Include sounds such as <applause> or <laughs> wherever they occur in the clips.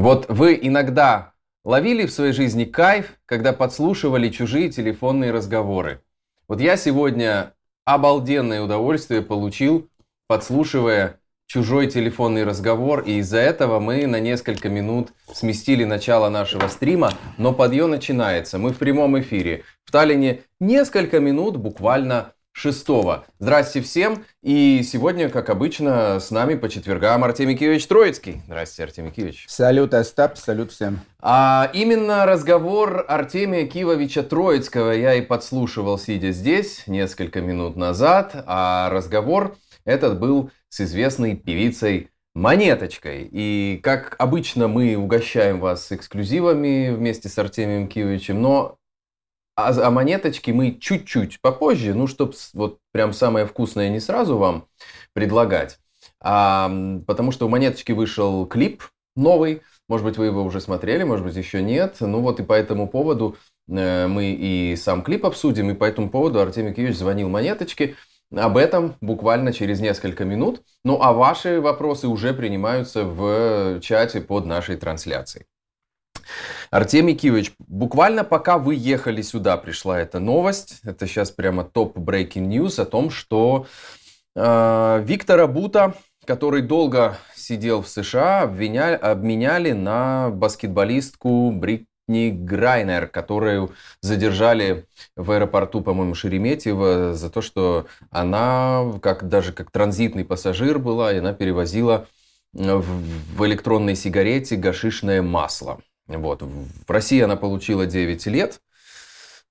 Вот вы иногда ловили в своей жизни кайф, когда подслушивали чужие телефонные разговоры. Вот я сегодня обалденное удовольствие получил, подслушивая чужой телефонный разговор, и из-за этого мы на несколько минут сместили начало нашего стрима, но подъем начинается. Мы в прямом эфире. В Таллине несколько минут буквально шестого. Здрасте всем. И сегодня, как обычно, с нами по четвергам Артемий Киевич Троицкий. Здрасте, Артемий Киевич. Салют, Остап, салют всем. А именно разговор Артемия Киевовича Троицкого я и подслушивал, сидя здесь, несколько минут назад. А разговор этот был с известной певицей Монеточкой. И как обычно мы угощаем вас эксклюзивами вместе с Артемием Киевичем, но а, а монеточки мы чуть-чуть попозже, ну, чтобы вот прям самое вкусное не сразу вам предлагать. А, потому что у монеточки вышел клип новый. Может быть, вы его уже смотрели, может быть, еще нет. Ну вот и по этому поводу э, мы и сам клип обсудим. И по этому поводу Артемий Киевич звонил монеточке. Об этом буквально через несколько минут. Ну а ваши вопросы уже принимаются в чате под нашей трансляцией. Артемий Киевич, буквально пока вы ехали сюда, пришла эта новость. Это сейчас прямо топ breaking news о том, что э, Виктора Бута, который долго сидел в США, обвиняли, обменяли на баскетболистку Бритни Грайнер, которую задержали в аэропорту, по-моему, Шереметьево за то, что она как, даже как транзитный пассажир была, и она перевозила в электронной сигарете гашишное масло. Вот. В России она получила 9 лет.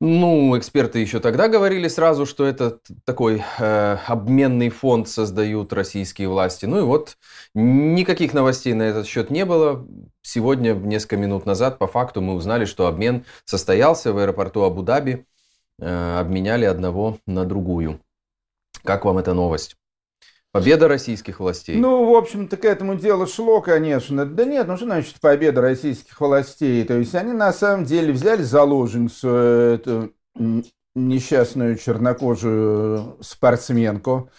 Ну, эксперты еще тогда говорили сразу, что это такой э, обменный фонд создают российские власти. Ну и вот никаких новостей на этот счет не было. Сегодня, несколько минут назад, по факту мы узнали, что обмен состоялся в аэропорту Абу-Даби. Э, обменяли одного на другую. Как вам эта новость? Победа российских властей. Ну, в общем-то, к этому делу шло, конечно. Да нет, ну что значит победа российских властей? То есть они на самом деле взяли заложницу, эту несчастную чернокожую спортсменку.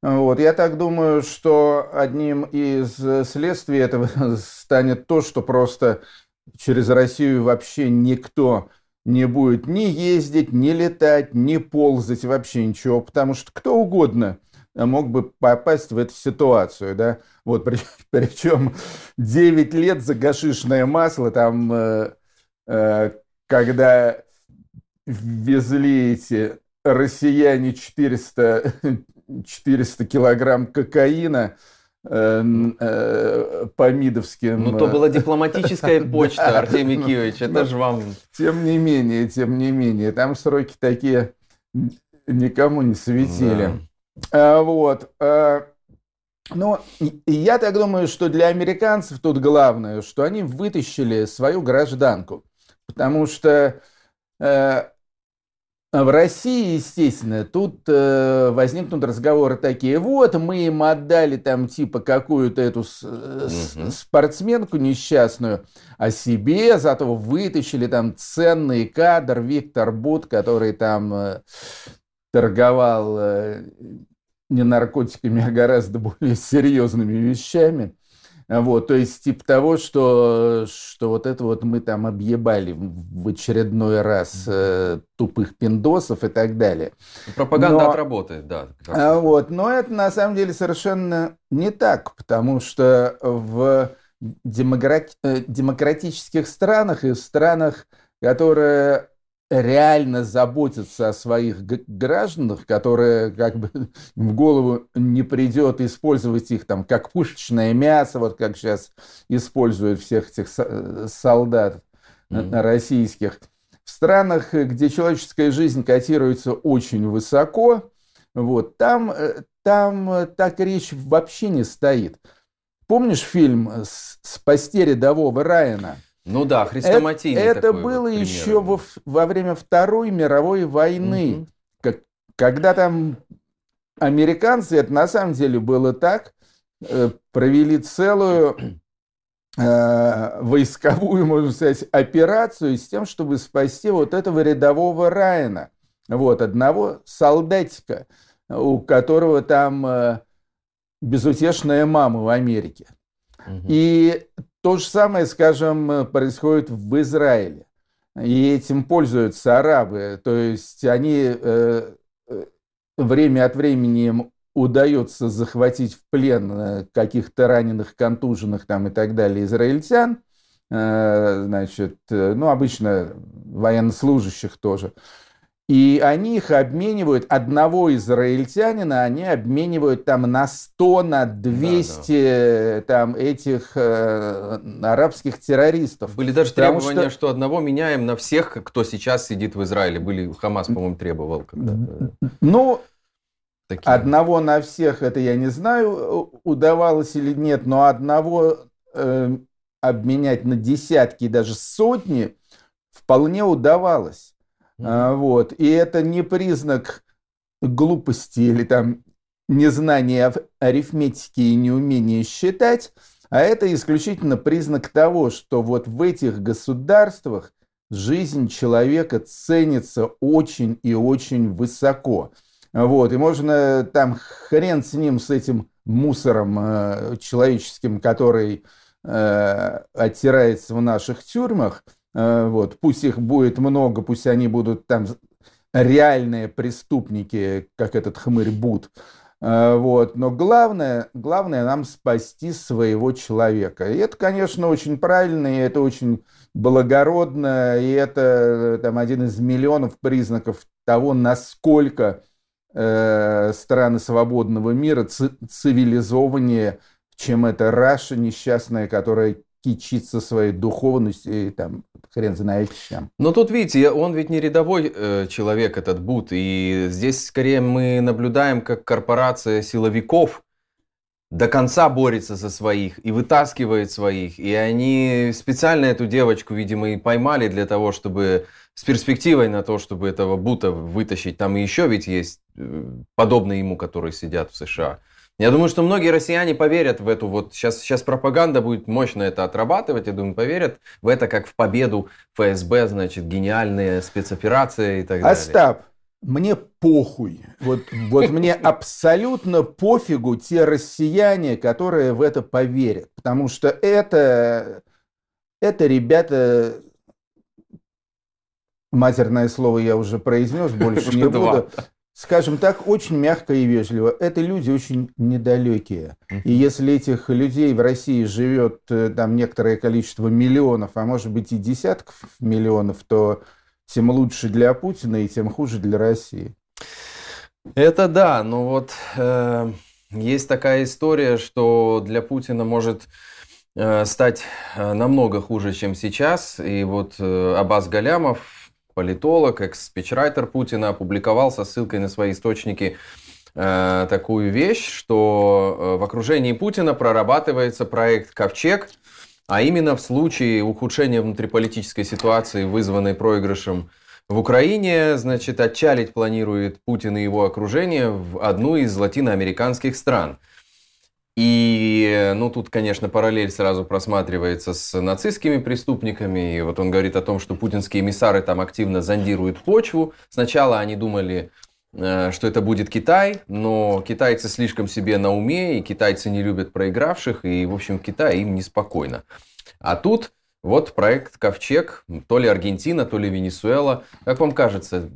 Вот. Я так думаю, что одним из следствий этого <laughs> станет то, что просто через Россию вообще никто не будет ни ездить, ни летать, ни ползать, вообще ничего, потому что кто угодно – мог бы попасть в эту ситуацию, да, вот, при, <laughs> причем 9 лет за гашишное масло, там, э, э, когда везли эти россияне 400, 400 <laughs> килограмм кокаина, э, э, по МИДовским... Ну, то была <laughs> дипломатическая почта, Артемий Киевич, это же вам... Тем не менее, тем не менее, там сроки такие никому не светили. А, вот. А, ну, я так думаю, что для американцев тут главное, что они вытащили свою гражданку. Потому что э, в России, естественно, тут э, возникнут разговоры такие, вот мы им отдали там типа какую-то эту mm-hmm. спортсменку несчастную, а себе зато вытащили там ценный кадр Виктор Бут, который там э, торговал э, не наркотиками, а гораздо более серьезными вещами. Вот, то есть типа того, что, что вот это вот мы там объебали в очередной раз э, тупых пиндосов и так далее. Пропаганда но, отработает, да. А, вот, но это на самом деле совершенно не так, потому что в демократ, э, демократических странах и в странах, которые реально заботиться о своих гражданах, которые как бы <laughs> в голову не придет использовать их там как пушечное мясо, вот как сейчас используют всех этих солдат mm-hmm. российских. В странах, где человеческая жизнь котируется очень высоко, вот, там, э, там так речь вообще не стоит. Помнишь фильм «Спасти рядового Райана»? Ну да, хрестоматийный Это, это было вот еще во, во время Второй мировой войны, угу. как, когда там американцы, это на самом деле было так, э, провели целую э, войсковую, можно сказать, операцию с тем, чтобы спасти вот этого рядового Райана, вот, одного солдатика, у которого там э, безутешная мама в Америке. И то же самое, скажем, происходит в Израиле. И этим пользуются арабы. То есть они э, э, время от времени им удается захватить в плен э, каких-то раненых, контуженных там и так далее израильтян, значит, ну, обычно военнослужащих тоже. И они их обменивают, одного израильтянина они обменивают там на 100, на 200 да, да. там этих э, арабских террористов. Были даже требования, что... что одного меняем на всех, кто сейчас сидит в Израиле. Были, Хамас, по-моему, требовал. Когда ну, Такие. одного на всех, это я не знаю, удавалось или нет, но одного э, обменять на десятки, даже сотни вполне удавалось. А, вот. И это не признак глупости или там незнания арифметики и неумения считать, а это исключительно признак того, что вот в этих государствах жизнь человека ценится очень и очень высоко. Вот, и можно там хрен с ним, с этим мусором э, человеческим, который э, оттирается в наших тюрьмах – вот, пусть их будет много, пусть они будут там реальные преступники, как этот хмырь Буд. Э, вот. Но главное, главное нам спасти своего человека. И это, конечно, очень правильно, и это очень благородно, и это там, один из миллионов признаков того, насколько э, страны свободного мира цивилизованнее, чем эта Раша несчастная, которая кичится своей духовностью и там хрен знает чем. Но тут, видите, он ведь не рядовой э, человек, этот Бут, и здесь скорее мы наблюдаем, как корпорация силовиков до конца борется за своих и вытаскивает своих, и они специально эту девочку, видимо, и поймали для того, чтобы с перспективой на то, чтобы этого Бута вытащить. Там еще ведь есть э, подобные ему, которые сидят в США. Я думаю, что многие россияне поверят в эту вот... Сейчас, сейчас пропаганда будет мощно это отрабатывать. Я думаю, поверят в это как в победу ФСБ, значит, гениальные спецоперации и так далее. Остап, мне похуй. Вот, вот мне <laughs> абсолютно пофигу те россияне, которые в это поверят. Потому что это, это ребята матерное слово я уже произнес, больше не буду скажем так, очень мягко и вежливо. Это люди очень недалекие. И если этих людей в России живет э, там некоторое количество миллионов, а может быть и десятков миллионов, то тем лучше для Путина и тем хуже для России. Это да, но вот э, есть такая история, что для Путина может э, стать э, намного хуже, чем сейчас. И вот э, Абаз Галямов, политолог, экс-спичрайтер Путина, опубликовал со ссылкой на свои источники э, такую вещь, что э, в окружении Путина прорабатывается проект «Ковчег», а именно в случае ухудшения внутриполитической ситуации, вызванной проигрышем в Украине, значит, отчалить планирует Путин и его окружение в одну из латиноамериканских стран – и, ну, тут, конечно, параллель сразу просматривается с нацистскими преступниками. И вот он говорит о том, что путинские эмиссары там активно зондируют почву. Сначала они думали, э, что это будет Китай, но китайцы слишком себе на уме, и китайцы не любят проигравших, и, в общем, в Китае им неспокойно. А тут вот проект «Ковчег», то ли Аргентина, то ли Венесуэла. Как вам кажется,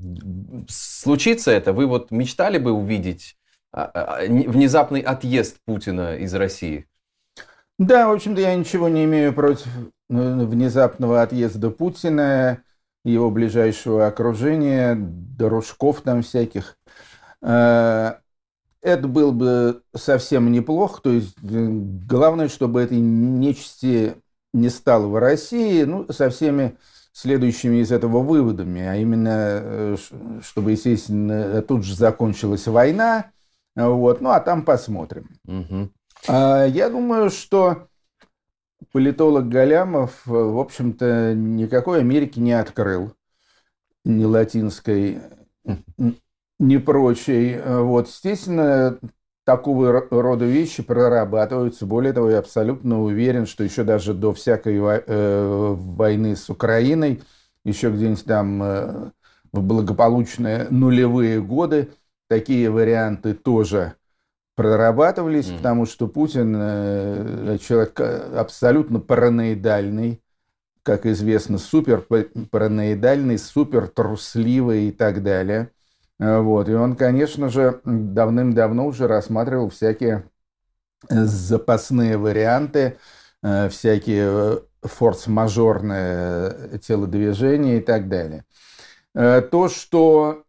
случится это? Вы вот мечтали бы увидеть внезапный отъезд Путина из России? Да, в общем-то, я ничего не имею против ну, внезапного отъезда Путина, его ближайшего окружения, дружков там всяких. Это был бы совсем неплохо. То есть э, главное, чтобы этой нечисти не стало в России, ну, со всеми следующими из этого выводами, а именно, э, чтобы, естественно, тут же закончилась война, вот. Ну, а там посмотрим. Угу. Я думаю, что политолог Галямов, в общем-то, никакой Америки не открыл. Ни латинской, ни прочей. Вот, естественно, такого рода вещи прорабатываются. Более того, я абсолютно уверен, что еще даже до всякой э, войны с Украиной, еще где-нибудь там э, в благополучные нулевые годы, такие варианты тоже прорабатывались, mm. потому что Путин э, человек абсолютно параноидальный, как известно, супер параноидальный, супер трусливый и так далее. Вот. И он, конечно же, давным-давно уже рассматривал всякие запасные варианты, всякие форс-мажорные телодвижения и так далее. То, что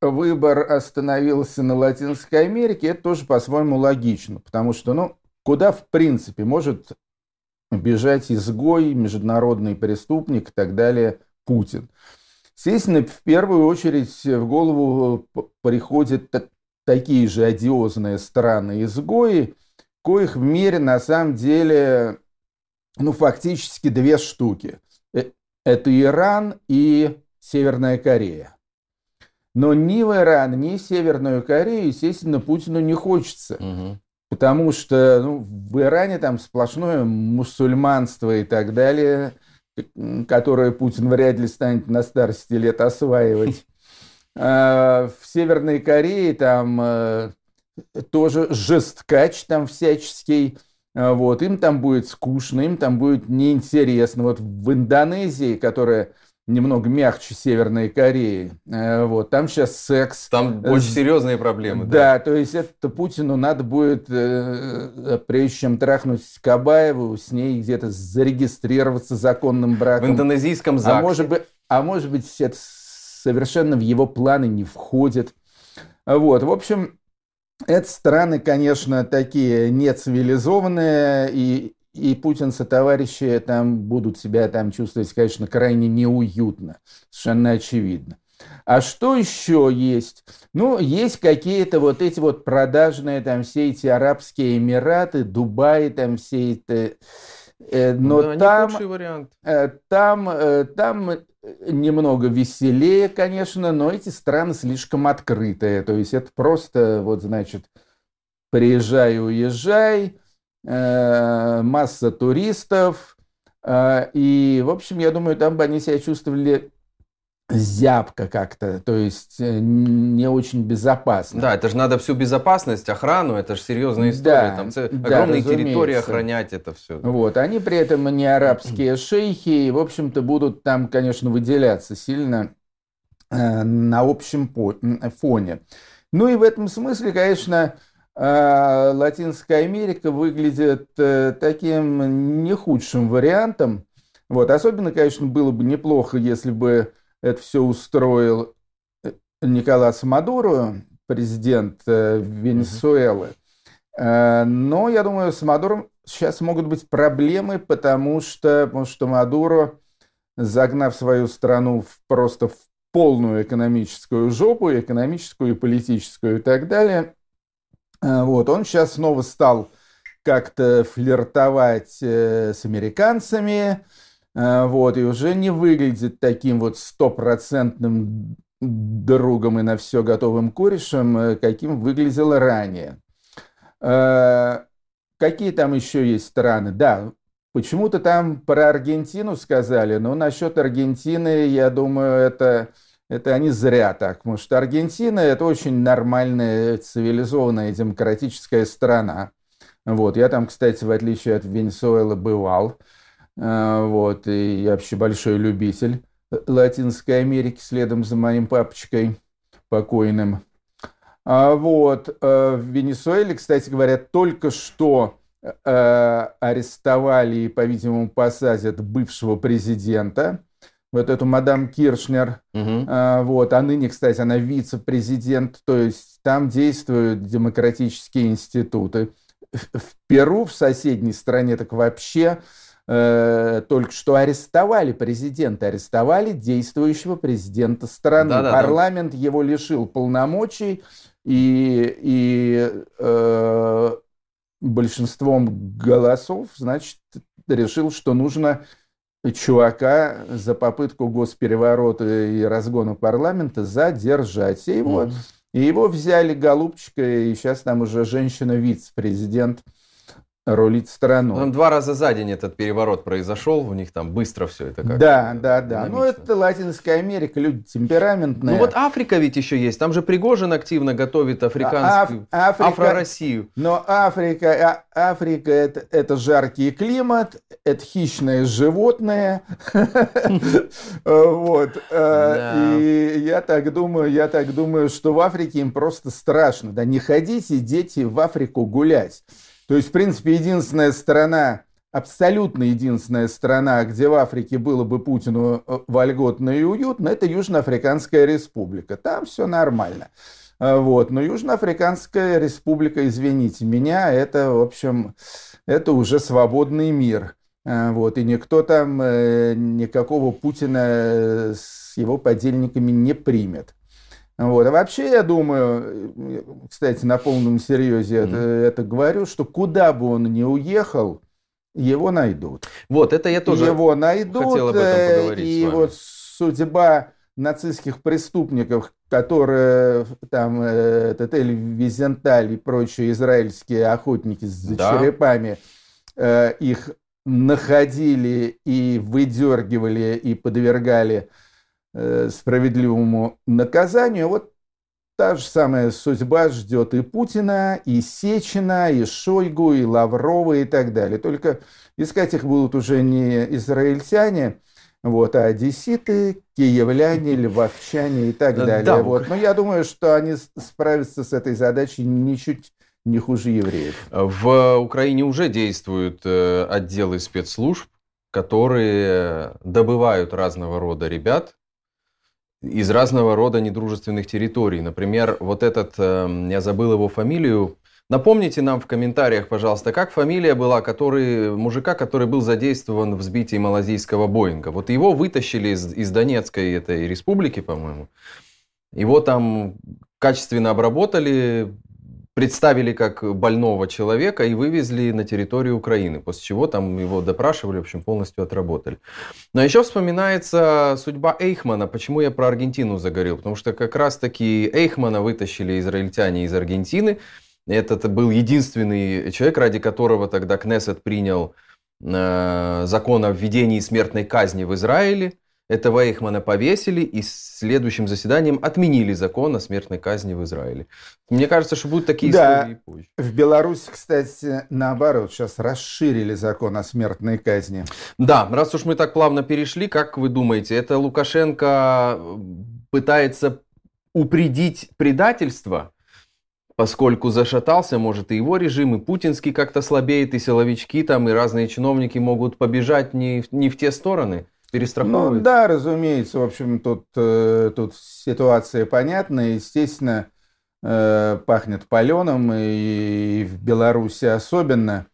выбор остановился на Латинской Америке, это тоже по-своему логично, потому что, ну, куда в принципе может бежать изгой, международный преступник и так далее Путин. Естественно, в первую очередь в голову приходят такие же одиозные страны-изгои, коих в мире на самом деле, ну, фактически две штуки. Э, это Иран и Северная Корея. Но ни в Иран, ни в Северную Корею, естественно, Путину не хочется. Угу. Потому что ну, в Иране там сплошное мусульманство и так далее, которое Путин вряд ли станет на старости лет осваивать. <laughs> А в Северной Корее там э, тоже жесткач там всяческий. А вот, им там будет скучно, им там будет неинтересно. Вот в Индонезии, которая немного мягче Северной Кореи. Э, вот, там сейчас секс. Там очень серьезные проблемы. Да, да то есть это Путину надо будет, э, прежде чем трахнуть Кабаеву, с ней где-то зарегистрироваться законным браком. В индонезийском ЗАГСе. А может быть, а может быть это совершенно в его планы не входит. Вот, в общем, это страны, конечно, такие нецивилизованные, и и Путин со товарищи там будут себя там чувствовать, конечно, крайне неуютно, совершенно очевидно. А что еще есть? Ну, есть какие-то вот эти вот продажные там все эти Арабские Эмираты, Дубай, там все это... Э, но да, там, вариант. Э, там, э, там немного веселее, конечно, но эти страны слишком открытые. То есть это просто, вот, значит, приезжай, уезжай, масса туристов. Э, и, в общем, я думаю, там бы они себя чувствовали зябко как-то, то есть э, не очень безопасно. Да, это же надо всю безопасность, охрану, это же серьезная история, да, там да, огромные разумеется. территории охранять это все. Вот, они при этом не арабские <clears throat> шейхи, и, в общем-то, будут там, конечно, выделяться сильно э, на общем фоне. Ну и в этом смысле, конечно, а Латинская Америка выглядит э, таким не худшим вариантом. Вот. Особенно, конечно, было бы неплохо, если бы это все устроил э, Николас Мадуро, президент э, Венесуэлы. Но я думаю, с Мадуром сейчас могут быть проблемы, потому что, потому что Мадуро, загнав свою страну в, просто в полную экономическую жопу, экономическую и политическую и так далее, вот, он сейчас снова стал как-то флиртовать э, с американцами, э, вот, и уже не выглядит таким вот стопроцентным другом и на все готовым корешем, каким выглядел ранее. Какие там еще есть страны? Да, почему-то там про Аргентину сказали, но насчет Аргентины, я думаю, это это они зря так, потому что Аргентина – это очень нормальная, цивилизованная, демократическая страна. Вот. Я там, кстати, в отличие от Венесуэлы, бывал. А, вот. И я вообще большой любитель Латинской Америки, следом за моим папочкой покойным. А вот. Э, в Венесуэле, кстати говоря, только что э, арестовали и, по-видимому, посадят бывшего президента – вот эту мадам Киршнер, угу. а, вот, а ныне, кстати, она вице-президент, то есть там действуют демократические институты. В, в Перу, в соседней стране, так вообще э, только что арестовали президента, арестовали действующего президента страны. Да, да, Парламент да. его лишил полномочий, и, и э, большинством голосов, значит, решил, что нужно чувака за попытку госпереворота и разгона парламента задержать. И его, и его взяли голубчика, и сейчас там уже женщина-вице-президент рулить страной. Там два раза за день этот переворот произошел, у них там быстро все это как Да, да, да. Ну, это Латинская Америка, люди темпераментные. Ну, вот Африка ведь еще есть. Там же Пригожин активно готовит африканскую, а, Аф, Африка, Афро-Россию. Но Африка, а, Африка это, это жаркий климат, это хищное животное. <laughs> Вот. Э, и я так думаю, я так думаю, что в Африке им просто страшно. Да не ходите, дети, в Африку гулять. То есть, в принципе, единственная страна, абсолютно единственная страна, где в Африке было бы Путину э, вольготно и уютно, это Южноафриканская республика. Там все нормально. А, вот. Но Южноафриканская республика, извините меня, это, в общем, это уже свободный мир. А, вот. И никто там э, никакого Путина э, с его подельниками не примет. Вот. А вообще, я думаю, кстати, на полном серьезе mm. это, это говорю, что куда бы он ни уехал, его найдут. Вот, это я тоже его найдут, хотел об этом э, поговорить И вот судьба нацистских преступников, которые там э, этот Эль Визенталь и прочие израильские охотники с да. черепами э, их находили и выдергивали и подвергали Э, справедливому наказанию. Вот та же самая судьба ждет и Путина, и Сечина, и Шойгу, и Лаврова и так далее. Только искать их будут уже не израильтяне, вот, а одесситы, киевляне, львовчане и так далее. Да, вот. Но я думаю, что они справятся с этой задачей ничуть не хуже евреев. В Украине уже действуют э, отделы спецслужб, которые добывают разного рода ребят, из разного рода недружественных территорий. Например, вот этот, эм, я забыл его фамилию, Напомните нам в комментариях, пожалуйста, как фамилия была который, мужика, который был задействован в сбитии малазийского Боинга. Вот его вытащили из, из Донецкой этой республики, по-моему. Его там качественно обработали, представили как больного человека и вывезли на территорию Украины, после чего там его допрашивали, в общем, полностью отработали. Но еще вспоминается судьба Эйхмана. Почему я про Аргентину заговорил? Потому что как раз-таки Эйхмана вытащили израильтяне из Аргентины. Это был единственный человек, ради которого тогда Кнессет принял э, закон о введении смертной казни в Израиле. Этого Эйхмана повесили и следующим заседанием отменили закон о смертной казни в Израиле. Мне кажется, что будут такие да. истории позже. В Беларуси, кстати, наоборот, сейчас расширили закон о смертной казни. Да, раз уж мы так плавно перешли, как вы думаете, это Лукашенко пытается упредить предательство? поскольку зашатался, может, и его режим, и путинский как-то слабеет, и силовички там, и разные чиновники могут побежать не, не в те стороны перестраховывать? Ну да, разумеется. В общем, тут, э, тут ситуация понятна. Естественно, э, пахнет паленым, и в Беларуси особенно.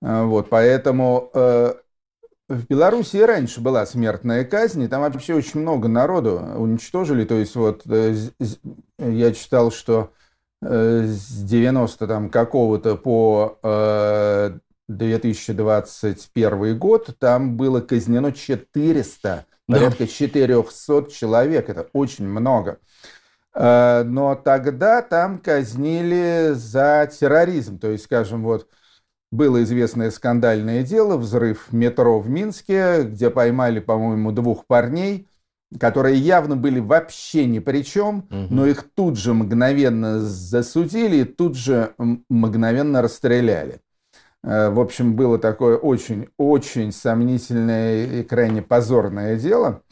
Э, вот, поэтому в Беларуси раньше была смертная казнь, и там вообще очень много народу уничтожили. То есть вот я читал, что с 90 там какого-то по 2021 год, там было казнено 400, да. порядка 400 человек. Это очень много. Э, но тогда там казнили за терроризм. То есть, скажем, вот было известное скандальное дело, взрыв метро в Минске, где поймали, по-моему, двух парней, которые явно были вообще ни при чем, угу. но их тут же мгновенно засудили и тут же мгновенно расстреляли. Э, в общем, было такое очень-очень сомнительное и крайне позорное дело.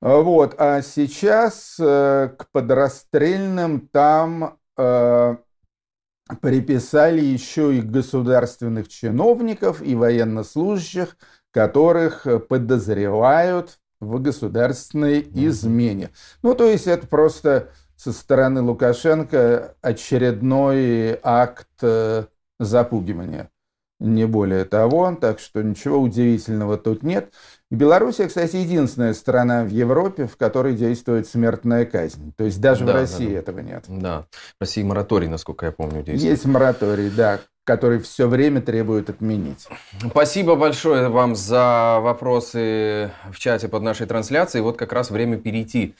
Э, вот. А сейчас э, к подрастрельным там приписали еще и государственных чиновников и военнослужащих, которых подозревают в государственной измене. Ну, то есть это просто со стороны Лукашенко очередной акт запугивания не более того, так что ничего удивительного тут нет. Белоруссия, кстати, единственная страна в Европе, в которой действует смертная казнь. То есть даже да, в России да, да. этого нет. Да, в России мораторий, насколько я помню, действует. Есть мораторий, да. который все время требует отменить. Спасибо большое вам за вопросы в чате под нашей трансляцией. Вот как раз время перейти.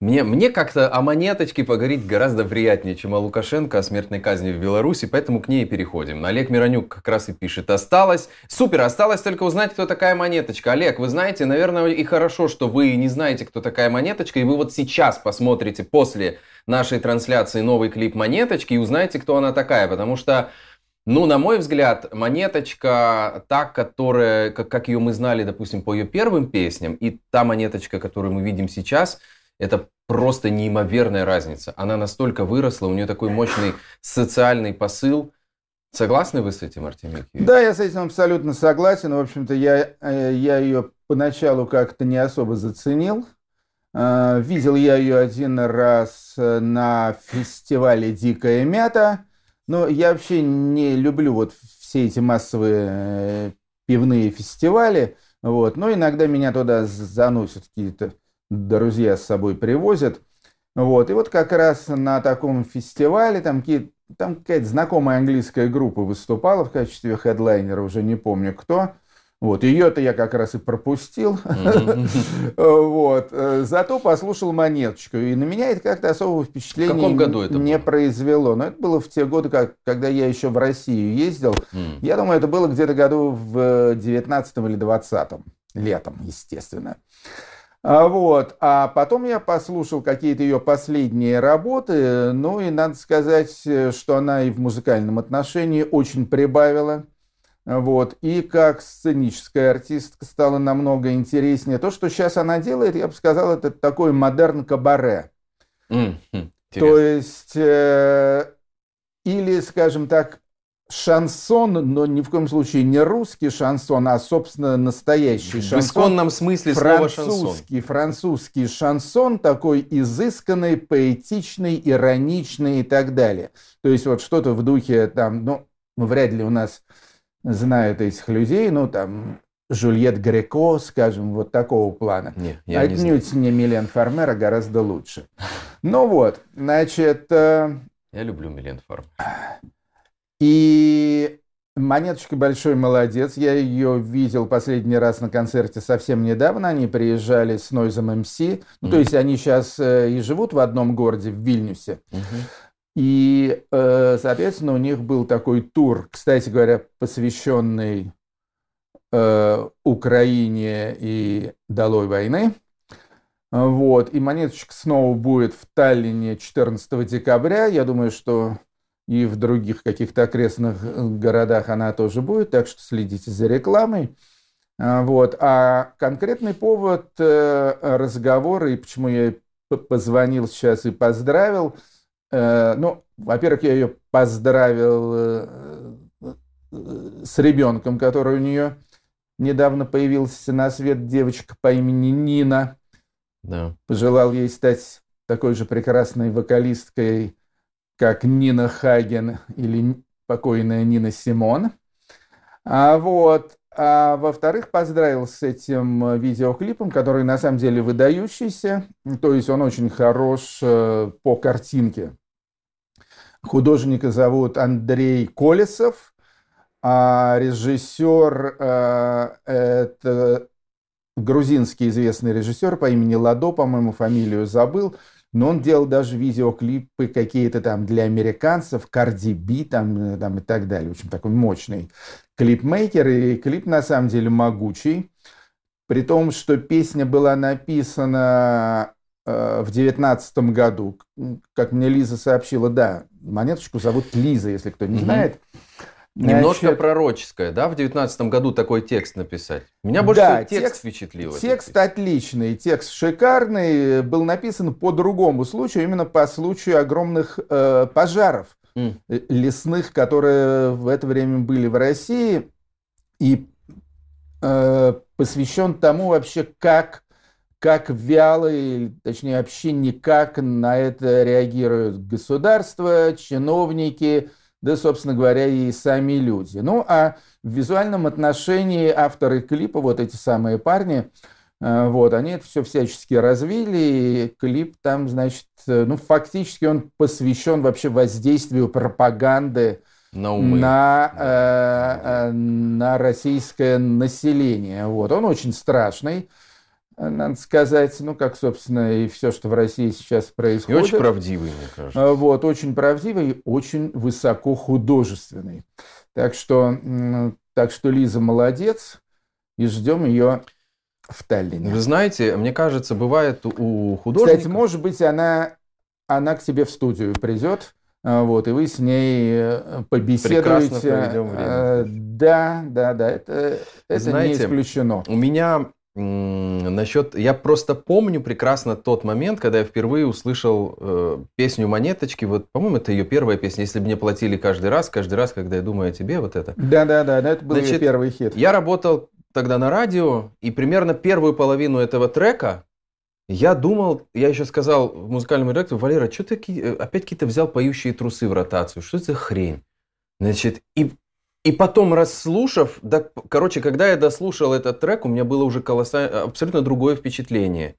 Мне, мне как-то о монеточке поговорить гораздо приятнее, чем о Лукашенко, о смертной казни в Беларуси, поэтому к ней переходим. Олег Миронюк как раз и пишет. Осталось, супер, осталось только узнать, кто такая монеточка. Олег, вы знаете, наверное, и хорошо, что вы не знаете, кто такая монеточка, и вы вот сейчас посмотрите после нашей трансляции новый клип монеточки и узнаете, кто она такая, потому что ну, на мой взгляд, монеточка, та, которая, как, как ее мы знали, допустим, по ее первым песням, и та монеточка, которую мы видим сейчас, это просто неимоверная разница. Она настолько выросла, у нее такой мощный социальный посыл. Согласны вы с этим, Артемий? Да, я с этим абсолютно согласен. В общем-то, я, э, я ее поначалу как-то не особо заценил. Э, видел я ее один раз э, на фестивале «Дикая мята», но я вообще не люблю вот все эти массовые э, пивные фестивали. Вот. Но иногда меня туда заносят какие-то друзья с собой привозят. Вот. И вот как раз на таком фестивале там, какие, там какая-то знакомая английская группа выступала в качестве хедлайнера, уже не помню кто. Вот, ее-то я как раз и пропустил. <laughs> вот. Зато послушал монеточку. И на меня это как-то особого впечатления в каком году это не было? произвело. Но это было в те годы, как, когда я еще в Россию ездил. Я думаю, это было где-то году в 19 или 20 летом, естественно. А, вот. А потом я послушал какие-то ее последние работы, ну и надо сказать, что она и в музыкальном отношении очень прибавила. Вот. И как сценическая артистка стала намного интереснее. То, что сейчас она делает, я бы сказал, это такой модерн кабаре. Mm-hmm. То есть, э, или, скажем так, шансон, но ни в коем случае не русский шансон, а, собственно, настоящий шансон. В исконном смысле слова шансон. Французский шансон, такой изысканный, поэтичный, ироничный и так далее. То есть вот что-то в духе там, ну, вряд ли у нас знают этих людей, ну, там, Жюльет Греко, скажем, вот такого плана. Не, я Отнюдь не, не Милен Фармера, гораздо лучше. Ну вот, значит... Э, я люблю Милен Фармер. И Монеточка большой молодец. Я ее видел последний раз на концерте совсем недавно. Они приезжали с Noise MC. Ну, mm-hmm. то есть они сейчас э, и живут в одном городе, в Вильнюсе. Mm-hmm. И, э, соответственно, у них был такой тур, кстати говоря, посвященный э, Украине и долой войны. Вот. И монеточка снова будет в Таллине 14 декабря. Я думаю, что и в других каких-то окрестных городах она тоже будет, так что следите за рекламой. Вот. А конкретный повод э, разговора, и почему я позвонил сейчас и поздравил – Э, ну, во-первых, я ее поздравил э, с ребенком, который у нее недавно появился на свет, девочка по имени Нина. Да. Пожелал ей стать такой же прекрасной вокалисткой, как Нина Хаген или покойная Нина Симон. А вот, а во-вторых, поздравил с этим видеоклипом, который на самом деле выдающийся, то есть он очень хорош э, по картинке. Художника зовут Андрей Колесов, а режиссер э, это грузинский известный режиссер по имени Ладо, по-моему, фамилию забыл, но он делал даже видеоклипы какие-то там для американцев, Cardi B там, там и так далее. В общем, такой мощный клипмейкер, и клип на самом деле могучий. При том, что песня была написана э, в девятнадцатом году. Как мне Лиза сообщила, да, монеточку зовут Лиза, если кто не знает. Значит, Немножко пророческое, да, в девятнадцатом году такой текст написать? Меня больше да, текст, текст впечатлил. Текст отличный, текст шикарный, был написан по другому случаю, именно по случаю огромных э, пожаров mm. лесных, которые в это время были в России, и э, посвящен тому вообще, как как вяло, или, точнее вообще никак на это реагируют государства, чиновники, да, собственно говоря, и сами люди. Ну, а в визуальном отношении авторы клипа, вот эти самые парни, э, вот, они это все всячески развили, и клип там, значит, э, ну, фактически он посвящен вообще воздействию пропаганды на, умы. на, э, на российское население. Вот. Он очень страшный, надо сказать, ну, как, собственно, и все, что в России сейчас происходит. И очень правдивый, мне кажется. Вот, очень правдивый, очень высоко художественный. Так что, так что Лиза молодец, и ждем ее в Таллине. Вы знаете, мне кажется, бывает у художника... Кстати, может быть, она, она к тебе в студию придет, а, вот, и вы с ней э, побеседуете. Э, да, да, да, это, это Знаете, не исключено. У меня насчет... Я просто помню прекрасно тот момент, когда я впервые услышал э, песню «Монеточки». Вот, по-моему, это ее первая песня. Если бы мне платили каждый раз, каждый раз, когда я думаю о тебе, вот это. Да, да, да, это был Значит, ее первый хит. Я работал тогда на радио, и примерно первую половину этого трека я думал, я еще сказал музыкальному редактору, Валера, что ты э, опять какие-то взял поющие трусы в ротацию? Что это за хрень? Значит, и, и потом расслушав, да, короче, когда я дослушал этот трек, у меня было уже колоссально, абсолютно другое впечатление.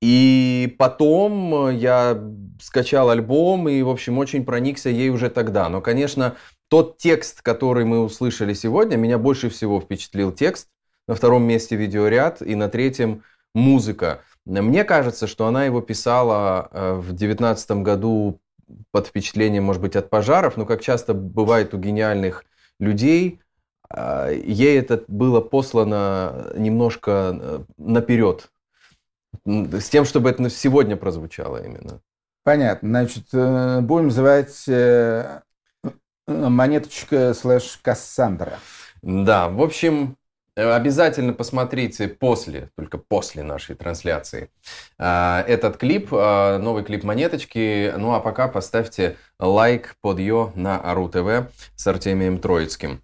И потом я скачал альбом и, в общем, очень проникся ей уже тогда. Но, конечно, тот текст, который мы услышали сегодня, меня больше всего впечатлил текст. На втором месте видеоряд и на третьем музыка. Мне кажется, что она его писала э, в девятнадцатом году под впечатлением, может быть, от пожаров, но как часто бывает у гениальных людей, э, ей это было послано немножко э, наперед, с тем, чтобы это сегодня прозвучало именно. Понятно. Значит, будем называть монеточка слэш Кассандра. Да, в общем, Э, обязательно посмотрите после, только после нашей трансляции а, этот клип, а, новый клип «Монеточки». Ну а пока поставьте лайк под ее на Ару ТВ с Артемием Троицким.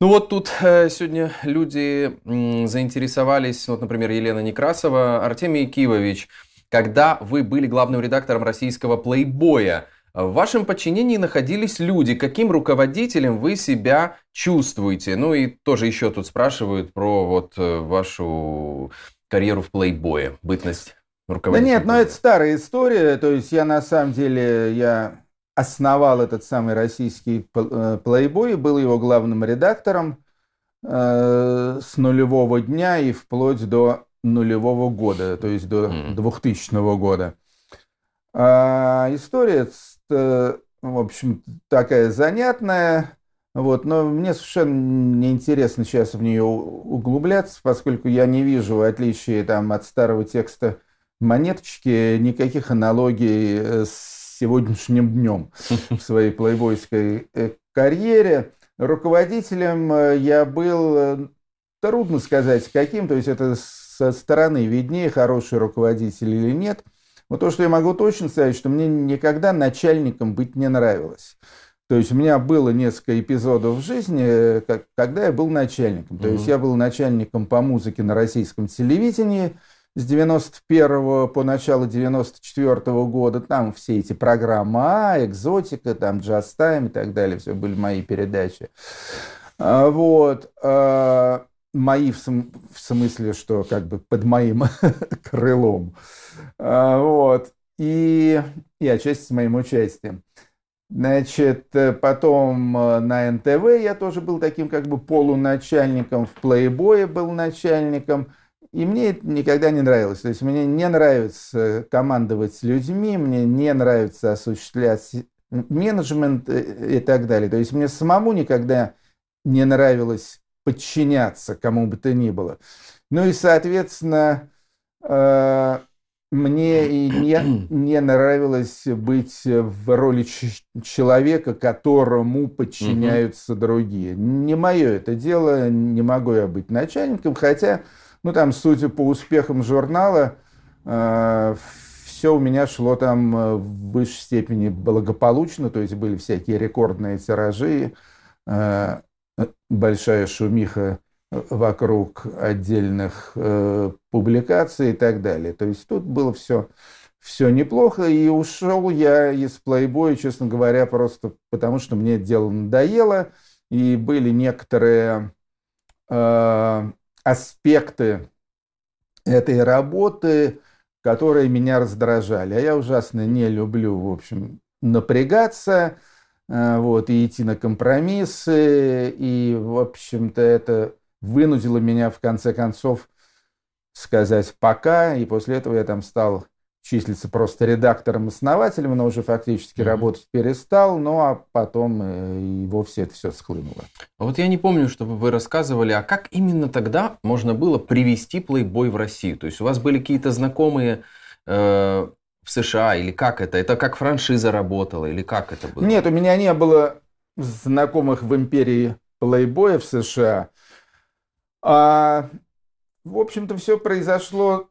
Ну вот тут э, сегодня люди заинтересовались, вот, например, Елена Некрасова, Артемий Кивович, когда вы были главным редактором российского «Плейбоя», в вашем подчинении находились люди. Каким руководителем вы себя чувствуете? Ну и тоже еще тут спрашивают про вот э, вашу карьеру в плейбое, бытность руководителя. Да нет, но это старая история. То есть я на самом деле, я основал этот самый российский э, плейбой, был его главным редактором э, с нулевого дня и вплоть до нулевого года, то есть до mm. 2000 года. А история в общем, такая занятная. Вот, но мне совершенно неинтересно сейчас в нее углубляться, поскольку я не вижу, в отличие там, от старого текста монеточки, никаких аналогий э, с сегодняшним днем <laughs> в своей плейбойской э, карьере. Руководителем э, я был, трудно сказать каким, то есть это со стороны виднее, хороший руководитель или нет – но то, что я могу точно сказать, что мне никогда начальником быть не нравилось. То есть у меня было несколько эпизодов в жизни, когда я был начальником. Mm-hmm. То есть я был начальником по музыке на российском телевидении с 91 по начало 94 года. Там все эти программы А, Экзотика, там Джаз Тайм и так далее. Все были мои передачи. А, вот. Мои в, см- в смысле, что как бы под моим <laughs> крылом. А, вот. И, и отчасти с моим участием. Значит, э, потом э, на НТВ я тоже был таким как бы полуначальником, в плейбое был начальником. И мне это никогда не нравилось. То есть мне не нравится командовать людьми, мне не нравится осуществлять менеджмент э, и так далее. То есть мне самому никогда не нравилось подчиняться кому бы то ни было. Ну и, соответственно, мне и не, не нравилось быть в роли человека, которому подчиняются угу. другие. Не мое это дело, не могу я быть начальником, хотя, ну там, судя по успехам журнала, э, все у меня шло там э, в высшей степени благополучно, то есть были всякие рекордные тиражи, э, большая шумиха вокруг отдельных э, публикаций и так далее. То есть тут было все, все неплохо, и ушел я из плейбоя, честно говоря, просто потому, что мне дело надоело, и были некоторые э, аспекты этой работы, которые меня раздражали. А я ужасно не люблю, в общем, напрягаться, вот, и идти на компромиссы, и, в общем-то, это вынудило меня, в конце концов, сказать «пока», и после этого я там стал числиться просто редактором-основателем, но уже фактически mm-hmm. работать перестал, ну а потом э, и вовсе это все схлынуло. А вот я не помню, чтобы вы рассказывали, а как именно тогда можно было привести плейбой в Россию? То есть у вас были какие-то знакомые э, в США или как это? Это как франшиза работала или как это было? Нет, у меня не было знакомых в империи плейбоя в США. А, в общем-то, все произошло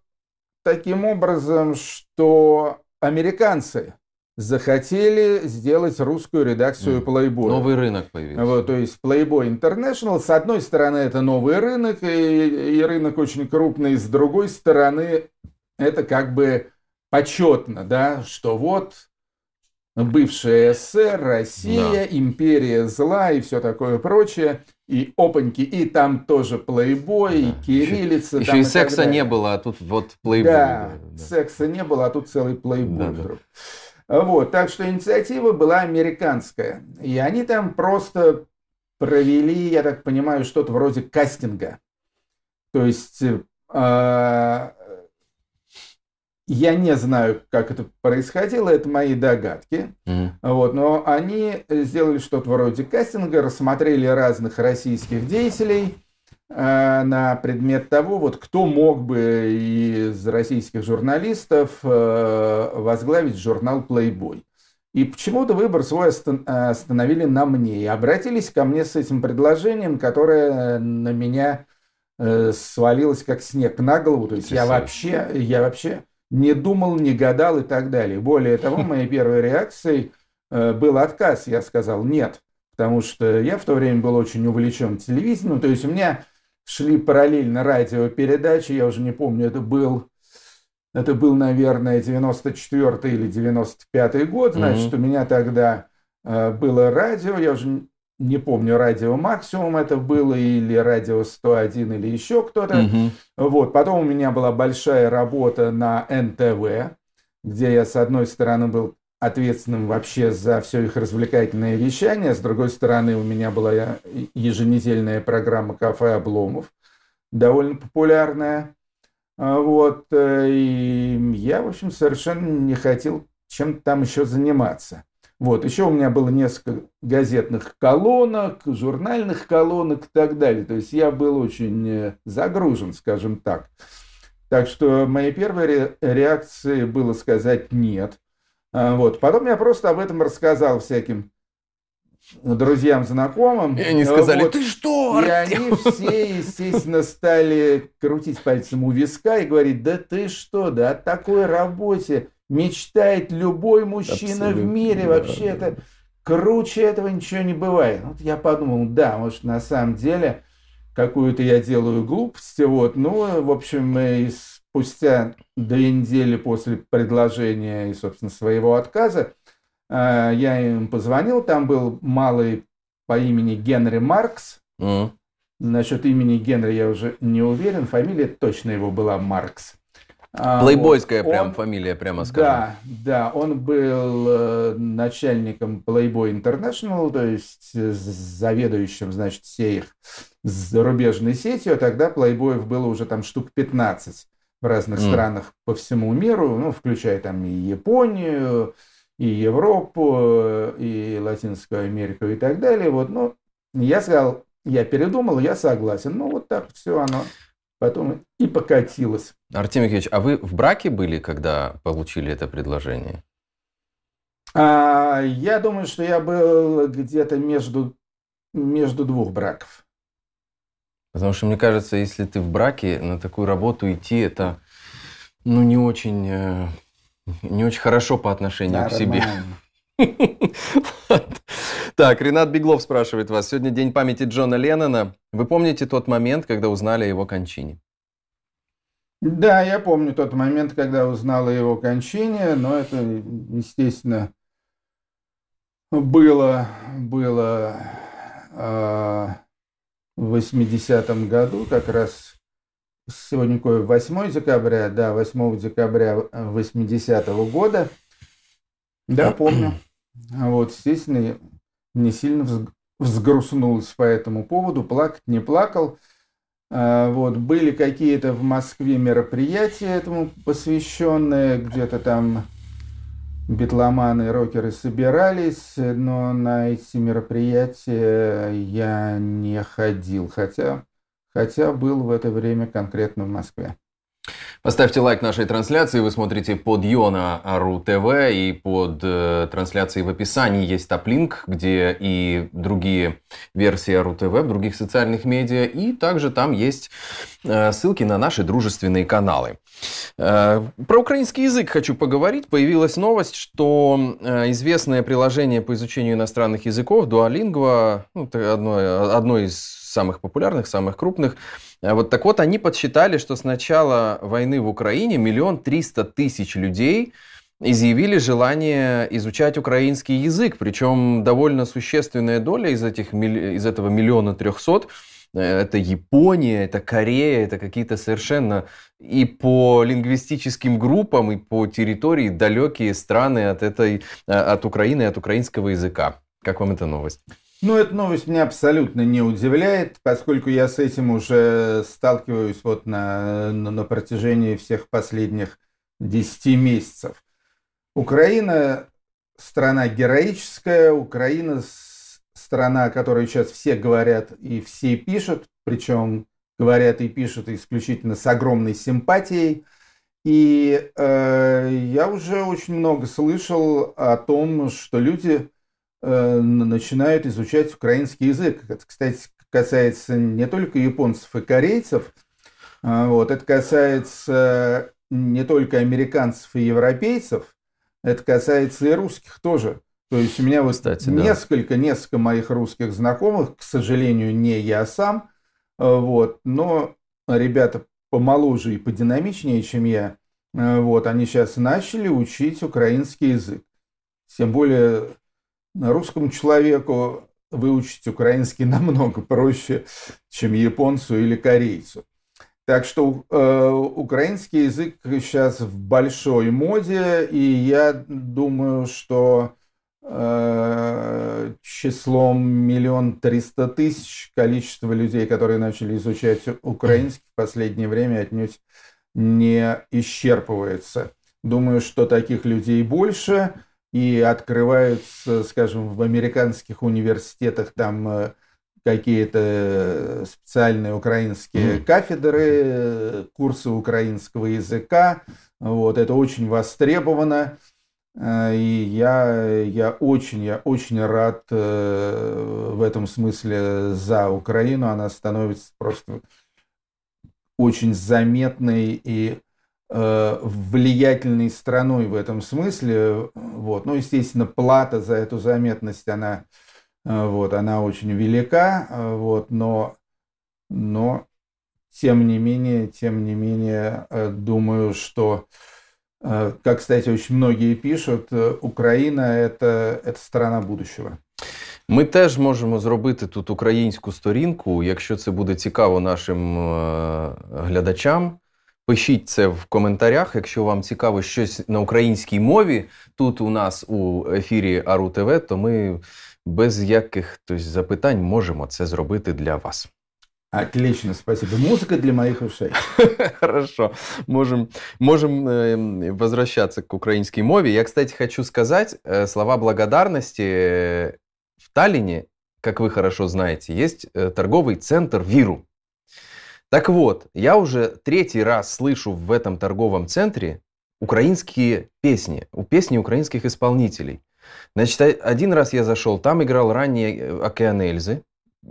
таким образом, что американцы захотели сделать русскую редакцию Playboy. Новый рынок появился. Вот, то есть Playboy International. С одной стороны, это новый рынок, и, и рынок очень крупный. С другой стороны, это как бы почетно, да, что вот бывшая СССР, Россия, да. империя зла и все такое прочее. И опаньки, и там тоже плейбой, да. и кириллица. Еще, еще и секса не было, а тут вот плейбой. Да, да, секса не было, а тут целый плейбой да, вдруг. Да. Вот, так что инициатива была американская. И они там просто провели, я так понимаю, что-то вроде кастинга. То есть э, я не знаю, как это происходило, это мои догадки. Mm-hmm. Вот, но они сделали что-то вроде кастинга, рассмотрели разных российских деятелей э, на предмет того, вот, кто мог бы из российских журналистов э, возглавить журнал Playboy. И почему-то выбор свой остановили на мне и обратились ко мне с этим предложением, которое на меня э, свалилось как снег на голову. То есть я вообще, я вообще не думал, не гадал и так далее. Более того, моей первой реакцией э, был отказ. Я сказал нет, потому что я в то время был очень увлечен телевидением. То есть у меня шли параллельно радиопередачи, я уже не помню, это был, это был, наверное, 94 или 95 год, значит, mm-hmm. у меня тогда э, было радио, я уже не помню, радио Максимум это было, или радио 101, или еще кто-то. Угу. Вот. Потом у меня была большая работа на НТВ, где я, с одной стороны, был ответственным вообще за все их развлекательное вещание, с другой стороны, у меня была еженедельная программа «Кафе Обломов», довольно популярная. А вот. Э, и я, в общем, совершенно не хотел чем-то там еще заниматься. Вот. Еще у меня было несколько газетных колонок, журнальных колонок и так далее. То есть я был очень э, загружен, скажем так. Так что моей первой реакцией было сказать «нет». А, вот. Потом я просто об этом рассказал всяким друзьям, знакомым. И они сказали, вот. ты что, И они все, естественно, стали крутить пальцем у виска и говорить, да ты что, да о такой работе мечтает любой мужчина Абсолютно, в мире. Да, Вообще да. это круче этого ничего не бывает. Вот я подумал, да, может на самом деле какую-то я делаю глупость. Вот. Ну, в общем, и спустя две недели после предложения и, собственно, своего отказа, а, я им позвонил. Там был малый по имени Генри Маркс. Mm. Насчет имени Генри я уже не уверен. Фамилия точно его была Маркс. А, Плейбойская вот. прям он, фамилия, прямо скажем. Да, да, он был э, начальником Playboy International, то есть заведующим, значит, всей их зарубежной сетью, а тогда Playboy было уже там штук 15 в разных mm. странах по всему миру, ну, включая там и Японию, и Европу, и Латинскую Америку и так далее. Вот, ну, я сказал, я передумал, я согласен. Ну, вот так все оно потом и покатилось. Артемий Юрьевич, а вы в браке были, когда получили это предложение? А, я думаю, что я был где-то между, между двух браков. Потому что мне кажется, если ты в браке, на такую работу идти, это ну, не очень, э, не очень хорошо по отношению Нормально. к себе. <laughs> Так, Ренат Беглов спрашивает вас. Сегодня день памяти Джона Леннона. Вы помните тот момент, когда узнали о его кончине? Да, я помню тот момент, когда узнал о его кончине, но это, естественно, было, было э, в 80-м году, как раз сегодня какое, 8 декабря, да, 8 декабря 80-го года. Да, помню. Вот, естественно, не сильно взгрустнулось по этому поводу, плакать не плакал. А, вот, были какие-то в Москве мероприятия этому посвященные, где-то там битломаны, рокеры собирались, но на эти мероприятия я не ходил, хотя, хотя был в это время конкретно в Москве. Поставьте лайк нашей трансляции. Вы смотрите под Йона Ару ТВ и под э, трансляцией в описании есть топлинк, где и другие версии Ару ТВ в других социальных медиа. И также там есть э, ссылки на наши дружественные каналы. Э, про украинский язык хочу поговорить. Появилась новость, что э, известное приложение по изучению иностранных языков Duolingo, ну, одно, одно из самых популярных, самых крупных, а вот так вот, они подсчитали, что с начала войны в Украине миллион триста тысяч людей изъявили желание изучать украинский язык, причем довольно существенная доля из, этих, из этого миллиона трехсот э, это Япония, это Корея, это какие-то совершенно и по лингвистическим группам, и по территории далекие страны от, этой, э, от Украины, от украинского языка. Как вам эта новость? Ну, эта новость меня абсолютно не удивляет, поскольку я с этим уже сталкиваюсь вот на, на, протяжении всех последних 10 месяцев. Украина страна героическая, Украина страна, о которой сейчас все говорят и все пишут, причем говорят и пишут исключительно с огромной симпатией. И э, я уже очень много слышал о том, что люди начинают изучать украинский язык. Это, кстати, касается не только японцев и корейцев, а, вот, это касается не только американцев и европейцев, это касается и русских тоже. То есть у меня вот Кстати, несколько, да. несколько моих русских знакомых, к сожалению, не я сам, э, вот, но ребята помоложе и подинамичнее, чем я, э, вот, они сейчас начали учить украинский язык. Тем более русскому человеку выучить украинский <laughs> намного проще, чем японцу или корейцу. Так что э, украинский язык сейчас в большой моде, и я думаю, что э, числом миллион триста тысяч количество людей, которые начали изучать украинский в последнее время, отнюдь не исчерпывается. Думаю, что таких людей больше и открываются, скажем, в американских университетах там э, какие-то специальные украинские кафедры, курсы украинского языка. Вот, это очень востребовано. Э, и я, я очень, я очень рад э, в этом смысле за Украину. Она становится просто очень заметной и Э, влиятельной страной в этом смысле. Вот. Ну, естественно, плата за эту заметность, она, э, вот, она очень велика, э, вот, но, но тем не менее, тем не менее, думаю, что, как, кстати, очень многие пишут, Украина это, это страна будущего. Ми теж можемо зробити тут українську сторінку, якщо це буде цікаво нашим глядачам. Пишіть це в коментарях, якщо вам цікаво щось на українській мові. Тут у нас у ефірі Ару ТВ, то ми без яких запитань можемо це зробити для вас. Отлично, спасибо. Музыка для моих ушей. <laughs> Хорошо. Можем, можем э, возвращаться к украинской мове. Я, кстати, хочу сказать э, слова благодарности. В Таллине, как вы хорошо знаете, есть э, торговый центр «Виру». Так вот, я уже третий раз слышу в этом торговом центре украинские песни, у песни украинских исполнителей. Значит, один раз я зашел, там играл ранний э, Океан Эльзы,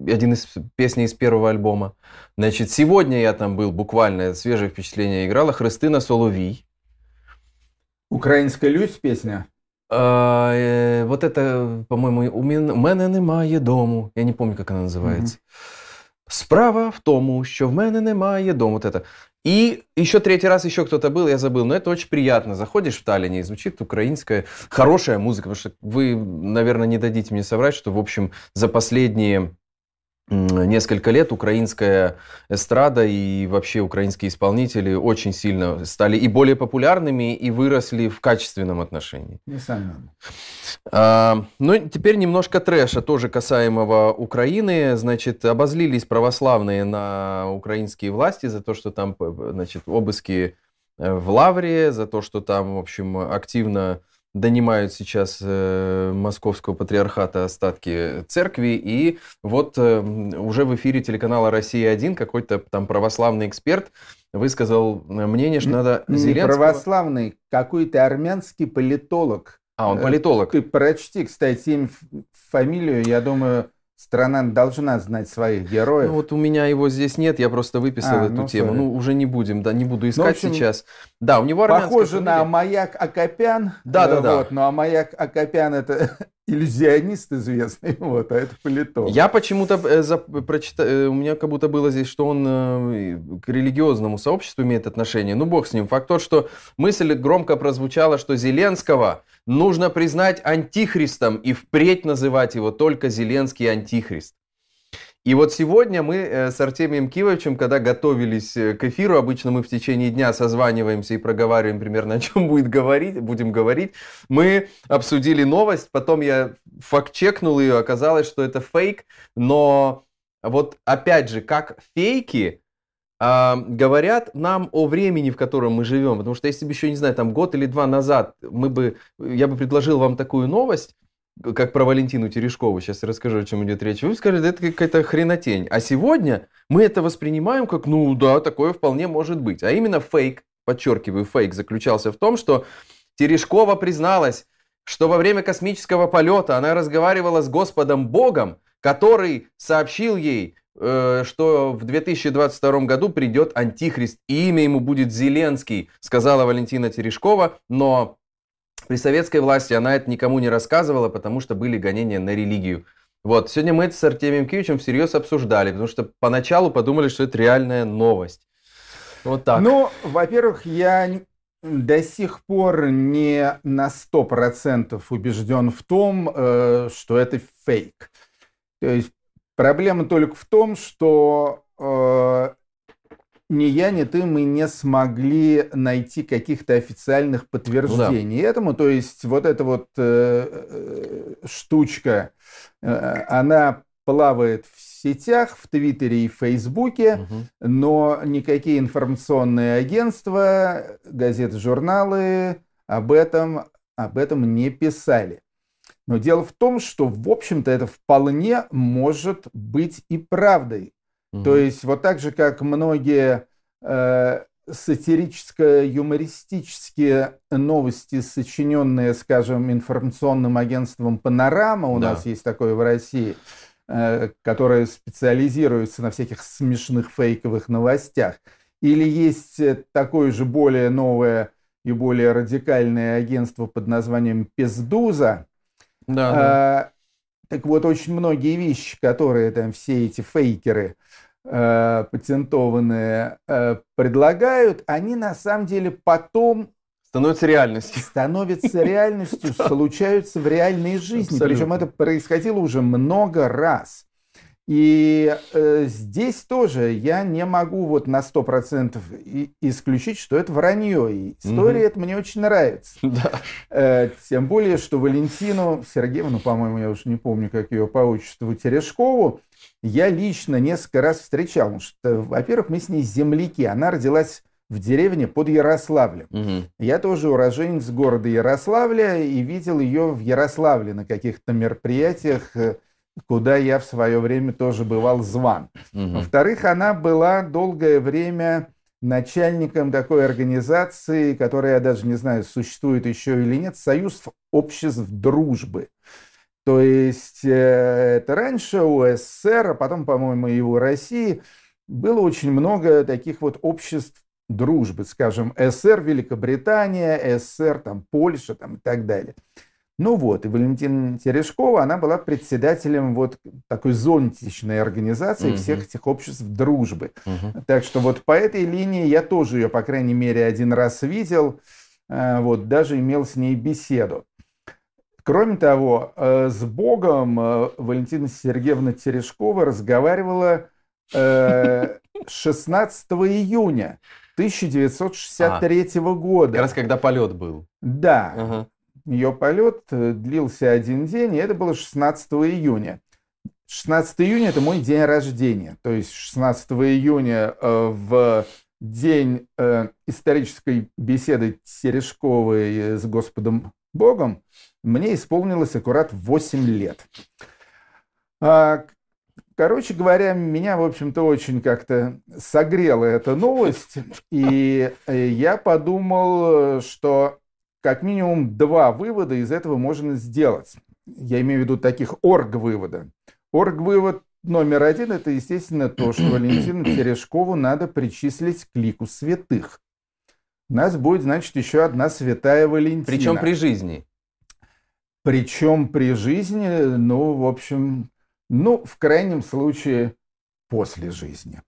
один из песней из первого альбома. Значит, сегодня я там был, буквально свежее впечатление, играла Христина Соловий. Украинская Люсь песня? А, э, вот это, по-моему, у меня немає дому. Я не помню, как она называется. Mm-hmm. Справа в тому, что в мене немає дому. Это. И еще третий раз еще кто-то был, я забыл. Но это очень приятно. Заходишь в Таллине и звучит украинская хорошая музыка. Потому что вы, наверное, не дадите мне соврать, что, в общем, за последние несколько лет украинская эстрада и вообще украинские исполнители очень сильно стали и более популярными, и выросли в качественном отношении. Несомненно. А, ну, теперь немножко трэша, тоже касаемого Украины. Значит, обозлились православные на украинские власти за то, что там, значит, обыски э, в Лавре, за то, что там, в общем, активно донимают сейчас э, московского патриархата остатки церкви. И вот э, уже в эфире телеканала «Россия-1» какой-то там православный эксперт высказал мнение, что надо Не Зеленского... православный, какой-то армянский политолог. А, он политолог. Ты прочти, кстати, им фамилию, я думаю, Страна должна знать своих героев. Ну вот у меня его здесь нет, я просто выписал а, эту ну, тему. Sorry. Ну уже не будем, да, не буду искать ну, общем, сейчас. Да, у него Похоже фамилия. на Маяк Акопян. Да, да, да. Вот, ну а Маяк Акопян это <laughs> иллюзионист известный, <laughs> вот, а это политолог. Я почему-то э, за, прочитал, э, у меня как будто было здесь, что он э, к религиозному сообществу имеет отношение. Ну, бог с ним. Факт тот, что мысль громко прозвучала, что Зеленского нужно признать антихристом и впредь называть его только Зеленский антихрист. И вот сегодня мы э, с Артемием Кивовичем, когда готовились э, к эфиру, обычно мы в течение дня созваниваемся и проговариваем примерно, <laughs> о чем будет говорить, будем говорить, мы обсудили новость, потом я факт-чекнул ее, оказалось, что это фейк, но вот опять же, как фейки, э, говорят нам о времени, в котором мы живем. Потому что если бы еще, не знаю, там год или два назад мы бы, я бы предложил вам такую новость, как про Валентину Терешкову, сейчас расскажу, о чем идет речь, вы скажете, это какая-то хренотень. А сегодня мы это воспринимаем как, ну да, такое вполне может быть. А именно фейк, подчеркиваю, фейк заключался в том, что Терешкова призналась, что во время космического полета она разговаривала с Господом Богом, который сообщил ей, э, что в 2022 году придет Антихрист, и имя ему будет Зеленский, сказала Валентина Терешкова, но при советской власти она это никому не рассказывала, потому что были гонения на религию. Вот, сегодня мы это с Артемием Киевичем всерьез обсуждали, потому что поначалу подумали, что это реальная новость. Вот так. Ну, во-первых, я до сих пор не на 100% убежден в том, э, что это фейк. То есть проблема только в том, что э, ни я, ни ты, мы не смогли найти каких-то официальных подтверждений ну, да. этому. То есть вот эта вот э, э, штучка, э, она плавает в сетях, в Твиттере и в Фейсбуке, угу. но никакие информационные агентства, газеты, журналы об этом, об этом не писали. Но дело в том, что, в общем-то, это вполне может быть и правдой. То есть вот так же, как многие э, сатирическо-юмористические новости, сочиненные, скажем, информационным агентством «Панорама», у да. нас есть такое в России, э, которое специализируется на всяких смешных фейковых новостях. Или есть такое же более новое и более радикальное агентство под названием «Пездуза», да, да. Так вот, очень многие вещи, которые там все эти фейкеры э, патентованные э, предлагают, они на самом деле потом становятся реальностью. Становятся <laughs> реальностью, случаются в реальной жизни. Причем это происходило уже много раз. И э, здесь тоже я не могу вот на 100% и, исключить, что это вранье. И история угу. это мне очень нравится. <laughs> Да. Э, тем более, что Валентину Сергеевну, по-моему, я уже не помню, как ее по отчеству, Терешкову, я лично несколько раз встречал. Потому что, во-первых, мы с ней земляки. Она родилась в деревне под Ярославлем. Угу. Я тоже уроженец города Ярославля и видел ее в Ярославле на каких-то мероприятиях э, куда я в свое время тоже бывал зван. Угу. Во-вторых, она была долгое время начальником такой организации, которая, я даже не знаю, существует еще или нет, Союз обществ дружбы. То есть э, это раньше у СССР, а потом, по-моему, и у России было очень много таких вот обществ дружбы, скажем, СССР, Великобритания, СССР, там, Польша там, и так далее. Ну вот, и Валентина Терешкова, она была председателем вот такой зонтичной организации угу. всех этих обществ дружбы. Угу. Так что вот по этой линии я тоже ее, по крайней мере, один раз видел, э, вот, даже имел с ней беседу. Кроме того, э, с Богом э, Валентина Сергеевна Терешкова разговаривала <laughs> 16 июня 1963 а, года. Как раз когда полет был. Да. Ага. Ее полет длился один день, и это было 16 июня. 16 июня – это мой день рождения. То есть 16 июня в день исторической беседы Терешковой с Господом Богом мне исполнилось аккурат 8 лет. А, короче говоря, меня, в общем-то, очень как-то согрела эта новость, и э, я подумал, что как минимум два вывода из этого можно сделать. Я имею в виду таких орг-вывода. Орг-вывод номер один – это, естественно, то, что Валентину Терешкову надо причислить к лику святых. У нас будет, значит, еще одна святая Валентина. Причем при жизни. Причем при жизни, ну, в общем, ну, в крайнем случае, после жизни.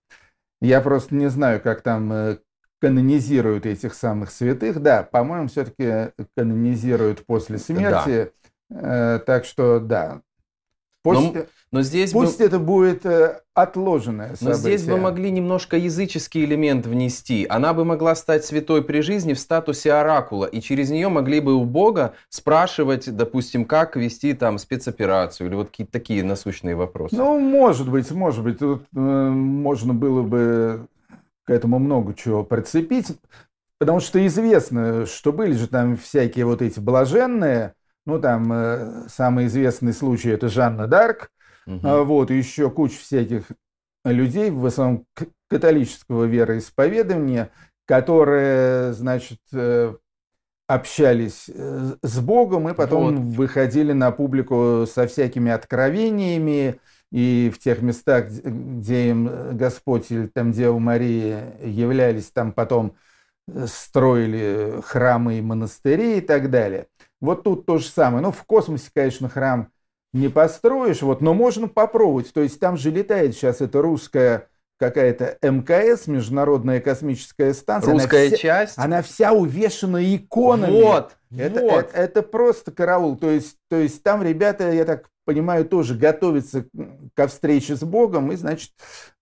Я просто не знаю, как там э, канонизируют этих самых святых. Да, по-моему, все-таки канонизируют после смерти. Да. Э, так что, да, Пусть, но, но здесь пусть бы, это будет э, отложенное событие. Но здесь бы могли немножко языческий элемент внести. Она бы могла стать святой при жизни в статусе оракула, и через нее могли бы у Бога спрашивать, допустим, как вести там спецоперацию, или вот какие-то такие насущные вопросы. Ну, может быть, может быть. Тут э, можно было бы к этому много чего прицепить, потому что известно, что были же там всякие вот эти блаженные, ну, там э, самый известный случай это Жанна Дарк. Угу. Вот, и еще куча всяких людей, в основном католического вероисповедания, которые, значит, э, общались э, с Богом и потом вот. выходили на публику со всякими откровениями, и в тех местах, где им Господь или там Дева Мария являлись, там потом строили храмы и монастыри и так далее. Вот тут то же самое. Ну, в космосе, конечно, храм не построишь, вот, но можно попробовать. То есть там же летает сейчас эта русская какая-то МКС, Международная космическая станция. Русская она вся, часть. Она вся увешана иконами. Вот, это, вот. Это, это просто караул. То есть, то есть там ребята, я так понимаю, тоже готовятся ко встрече с Богом, и, значит,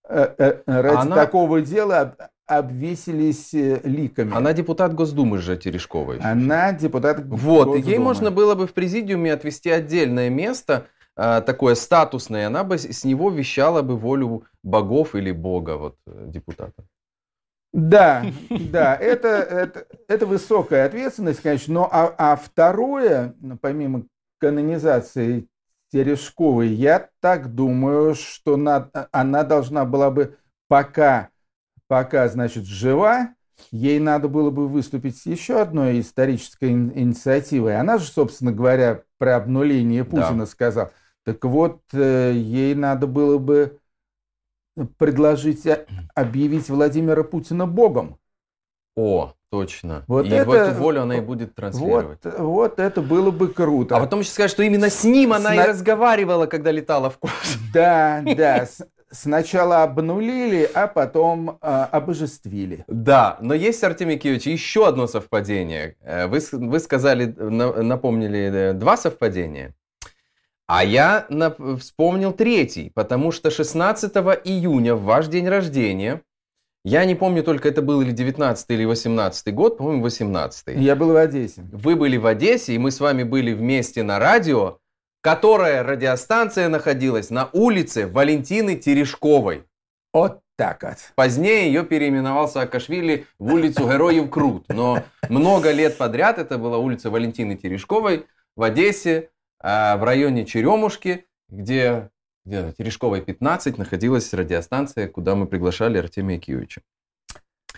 э, э, ради она... такого дела обвесились э, ликами. Она депутат Госдумы же Терешковой. Она депутат Вот, Госдумы. ей можно было бы в президиуме отвести отдельное место, такое статусное, она бы с него вещала бы волю богов или бога, вот, э, депутата. Да, да, это, это, это высокая ответственность, конечно, но а, а второе, ну, помимо канонизации Терешковой, я так думаю, что на, она должна была бы пока пока, значит, жива, ей надо было бы выступить с еще одной исторической инициативой. Она же, собственно говоря, про обнуление Путина да. сказала. Так вот, э, ей надо было бы предложить объявить Владимира Путина богом. О, точно. Вот и это, в эту волю она и будет транслировать. Вот, вот это было бы круто. А потом еще сказать, что именно с ним она Сна... и разговаривала, когда летала в космос. <laughs> Да, да <laughs> сначала обнулили, а потом э, обожествили. Да, но есть, Артемий Киевич, еще одно совпадение. Э, вы, вы сказали, напомнили э, два совпадения. А я вспомнил третий, потому что 16 июня, в ваш день рождения, я не помню только это был или 19 или 18 год, по-моему, 18 Я был в Одессе. Вы были в Одессе, и мы с вами были вместе на радио которая радиостанция находилась на улице Валентины Терешковой. Вот так вот. Позднее ее переименовал Саакашвили в улицу Героев Крут. Но много лет подряд это была улица Валентины Терешковой в Одессе, в районе Черемушки, где, где Терешковой 15 находилась радиостанция, куда мы приглашали Артемия Киевича.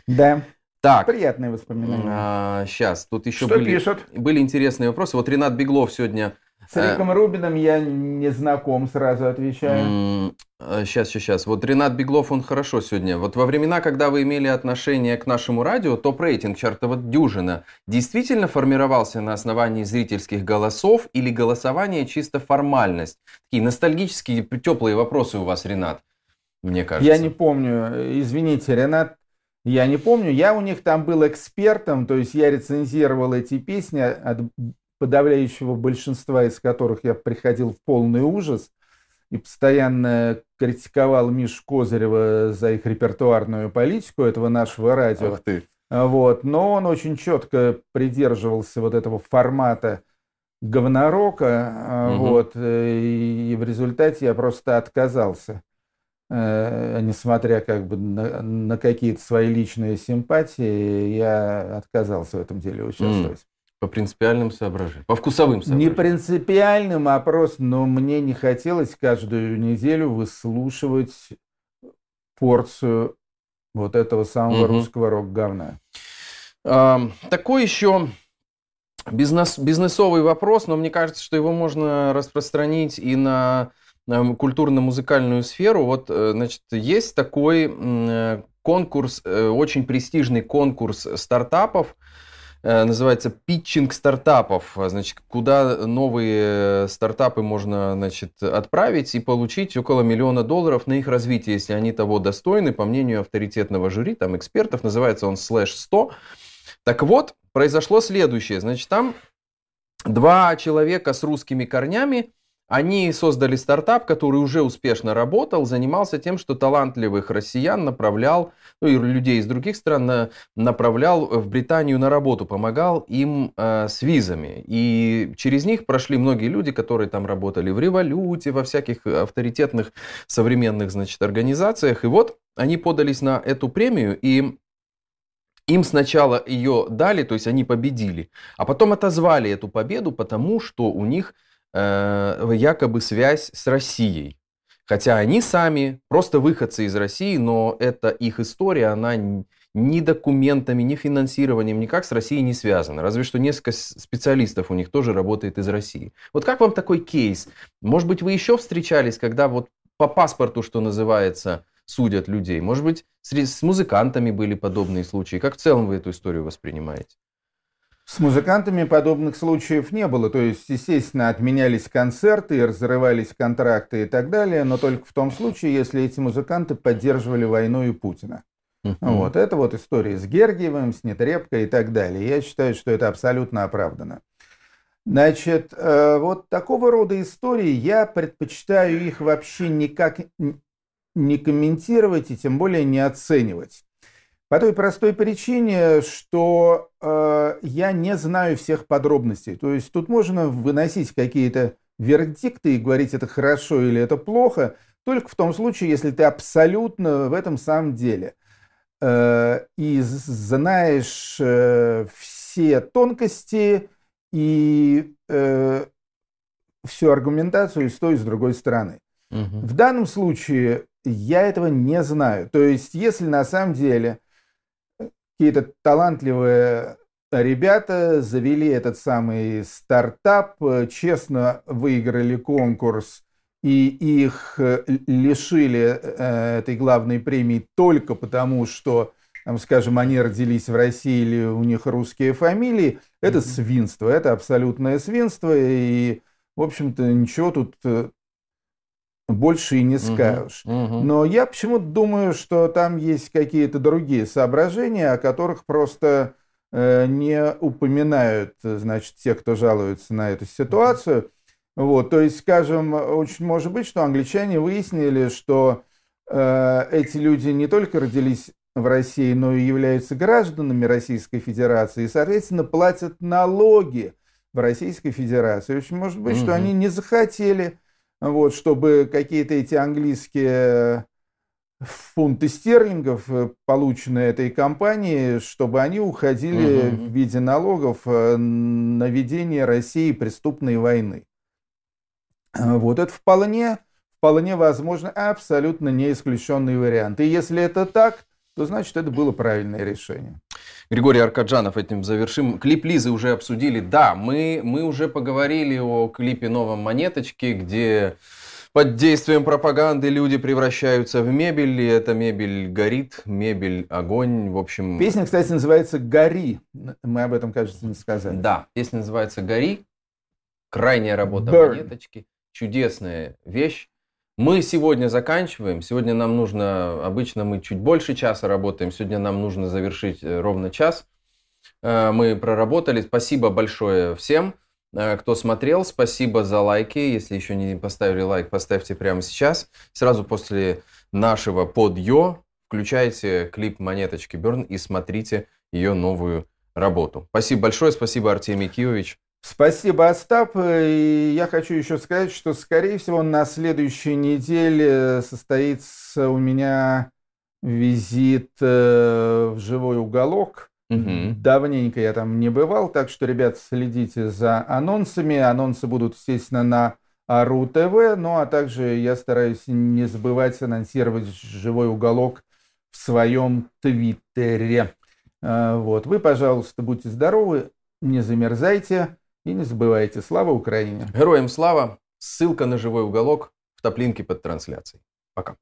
Да. Так. Приятные воспоминания. А, сейчас, тут еще Что были, пишут? были интересные вопросы. Вот Ренат Беглов сегодня с Риком Рубином я не знаком, сразу отвечаю. Сейчас, сейчас, сейчас. Вот Ренат Беглов, он хорошо сегодня. Вот во времена, когда вы имели отношение к нашему радио, топ-рейтинг чартова дюжина действительно формировался на основании зрительских голосов или голосования чисто формальность? Такие ностальгические, теплые вопросы у вас, Ренат, мне кажется. Я не помню. Извините, Ренат, я не помню. Я у них там был экспертом, то есть я рецензировал эти песни от подавляющего большинства из которых я приходил в полный ужас и постоянно критиковал Мишу Козырева за их репертуарную политику этого нашего радио. Ах ты. Вот. Но он очень четко придерживался вот этого формата говнорока, угу. вот, и в результате я просто отказался, э, несмотря как бы на, на какие-то свои личные симпатии, я отказался в этом деле участвовать. По принципиальным соображениям, по вкусовым соображениям. Не принципиальным, а просто, но мне не хотелось каждую неделю выслушивать порцию вот этого самого угу. русского рок-говна. А, такой еще бизнес, бизнесовый вопрос, но мне кажется, что его можно распространить и на, на культурно-музыкальную сферу. Вот, э, значит, есть такой э, конкурс, э, очень престижный конкурс стартапов, называется питчинг стартапов, значит, куда новые стартапы можно, значит, отправить и получить около миллиона долларов на их развитие, если они того достойны, по мнению авторитетного жюри, там экспертов, называется он слэш 100. Так вот, произошло следующее. Значит, там два человека с русскими корнями, они создали стартап, который уже успешно работал, занимался тем, что талантливых россиян направлял, ну и людей из других стран направлял в Британию на работу, помогал им э, с визами. И через них прошли многие люди, которые там работали в революте, во всяких авторитетных современных, значит, организациях. И вот они подались на эту премию, и им сначала ее дали, то есть они победили, а потом отозвали эту победу, потому что у них э, якобы связь с Россией. Хотя они сами просто выходцы из России, но это их история, она ни документами, ни финансированием никак с Россией не связана. Разве что несколько специалистов у них тоже работает из России. Вот как вам такой кейс? Может быть, вы еще встречались, когда вот по паспорту, что называется, судят людей. Может быть, с музыкантами были подобные случаи. Как в целом вы эту историю воспринимаете? С музыкантами подобных случаев не было. То есть, естественно, отменялись концерты, разрывались контракты и так далее, но только в том случае, если эти музыканты поддерживали войну и Путина. Uh-huh. Вот это вот история с Гергиевым, с Нетребко и так далее. Я считаю, что это абсолютно оправдано. Значит, э, вот такого рода истории я предпочитаю их вообще никак не комментировать и тем более не оценивать. По той простой причине, что э, я не знаю всех подробностей. То есть тут можно выносить какие-то вердикты и говорить, это хорошо или это плохо, только в том случае, если ты абсолютно в этом самом деле. Э, и знаешь э, все тонкости и э, всю аргументацию с той и с другой стороны. Угу. В данном случае я этого не знаю. То есть, если на самом деле какие-то талантливые ребята завели этот самый стартап, честно выиграли конкурс, и их лишили э, этой главной премии только потому, что, там, скажем, они родились в России или у них русские фамилии, это mm-hmm. свинство, это абсолютное свинство, и, в общем-то, ничего тут э, больше и не скажешь. Угу, угу. Но я почему-то думаю, что там есть какие-то другие соображения, о которых просто э, не упоминают, значит, те, кто жалуются на эту ситуацию. Вот, то есть, скажем, очень может быть, что англичане выяснили, что э, эти люди не только родились в России, но и являются гражданами Российской Федерации и, соответственно, платят налоги в Российской Федерации. Очень может быть, угу. что они не захотели вот, чтобы какие-то эти английские фунты стерлингов, э, полученные этой компанией, чтобы они уходили угу. в виде налогов э, на ведение России преступной войны. Э, вот это вполне, вполне возможно, абсолютно не исключенный вариант. И если это так, то значит это было правильное решение. Григорий Аркаджанов этим завершим. Клип Лизы уже обсудили. Да, мы, мы уже поговорили о клипе новом «Монеточки», где под действием пропаганды люди превращаются в мебель, и эта мебель горит, мебель огонь, в общем... Песня, кстати, называется «Гори». Мы об этом, кажется, не сказали. Да, песня называется «Гори». Крайняя работа Burn. «Монеточки». Чудесная вещь. Мы сегодня заканчиваем. Сегодня нам нужно, обычно мы чуть больше часа работаем. Сегодня нам нужно завершить э, ровно час. Э, мы проработали. Спасибо большое всем. э, кто смотрел. Спасибо за лайки. Если еще не поставили лайк, поставьте прямо сейчас. Сразу после нашего подъё включайте клип «Монеточки Берн» и смотрите ее новую работу. Спасибо большое. Спасибо, Артемий Киевич. Спасибо, Остап. И я хочу еще сказать, что, скорее всего, на следующей неделе состоится у меня визит э, в живой уголок. Угу. Давненько я там не бывал, так что, ребят, следите за анонсами. Анонсы будут, естественно, на Ару ТВ, ну а также я стараюсь не забывать анонсировать живой уголок в своем твиттере. Э, вот. Вы, пожалуйста, будьте здоровы, не замерзайте. И не забывайте, слава Украине! Героям слава! Ссылка на живой уголок в топлинке под трансляцией. Пока.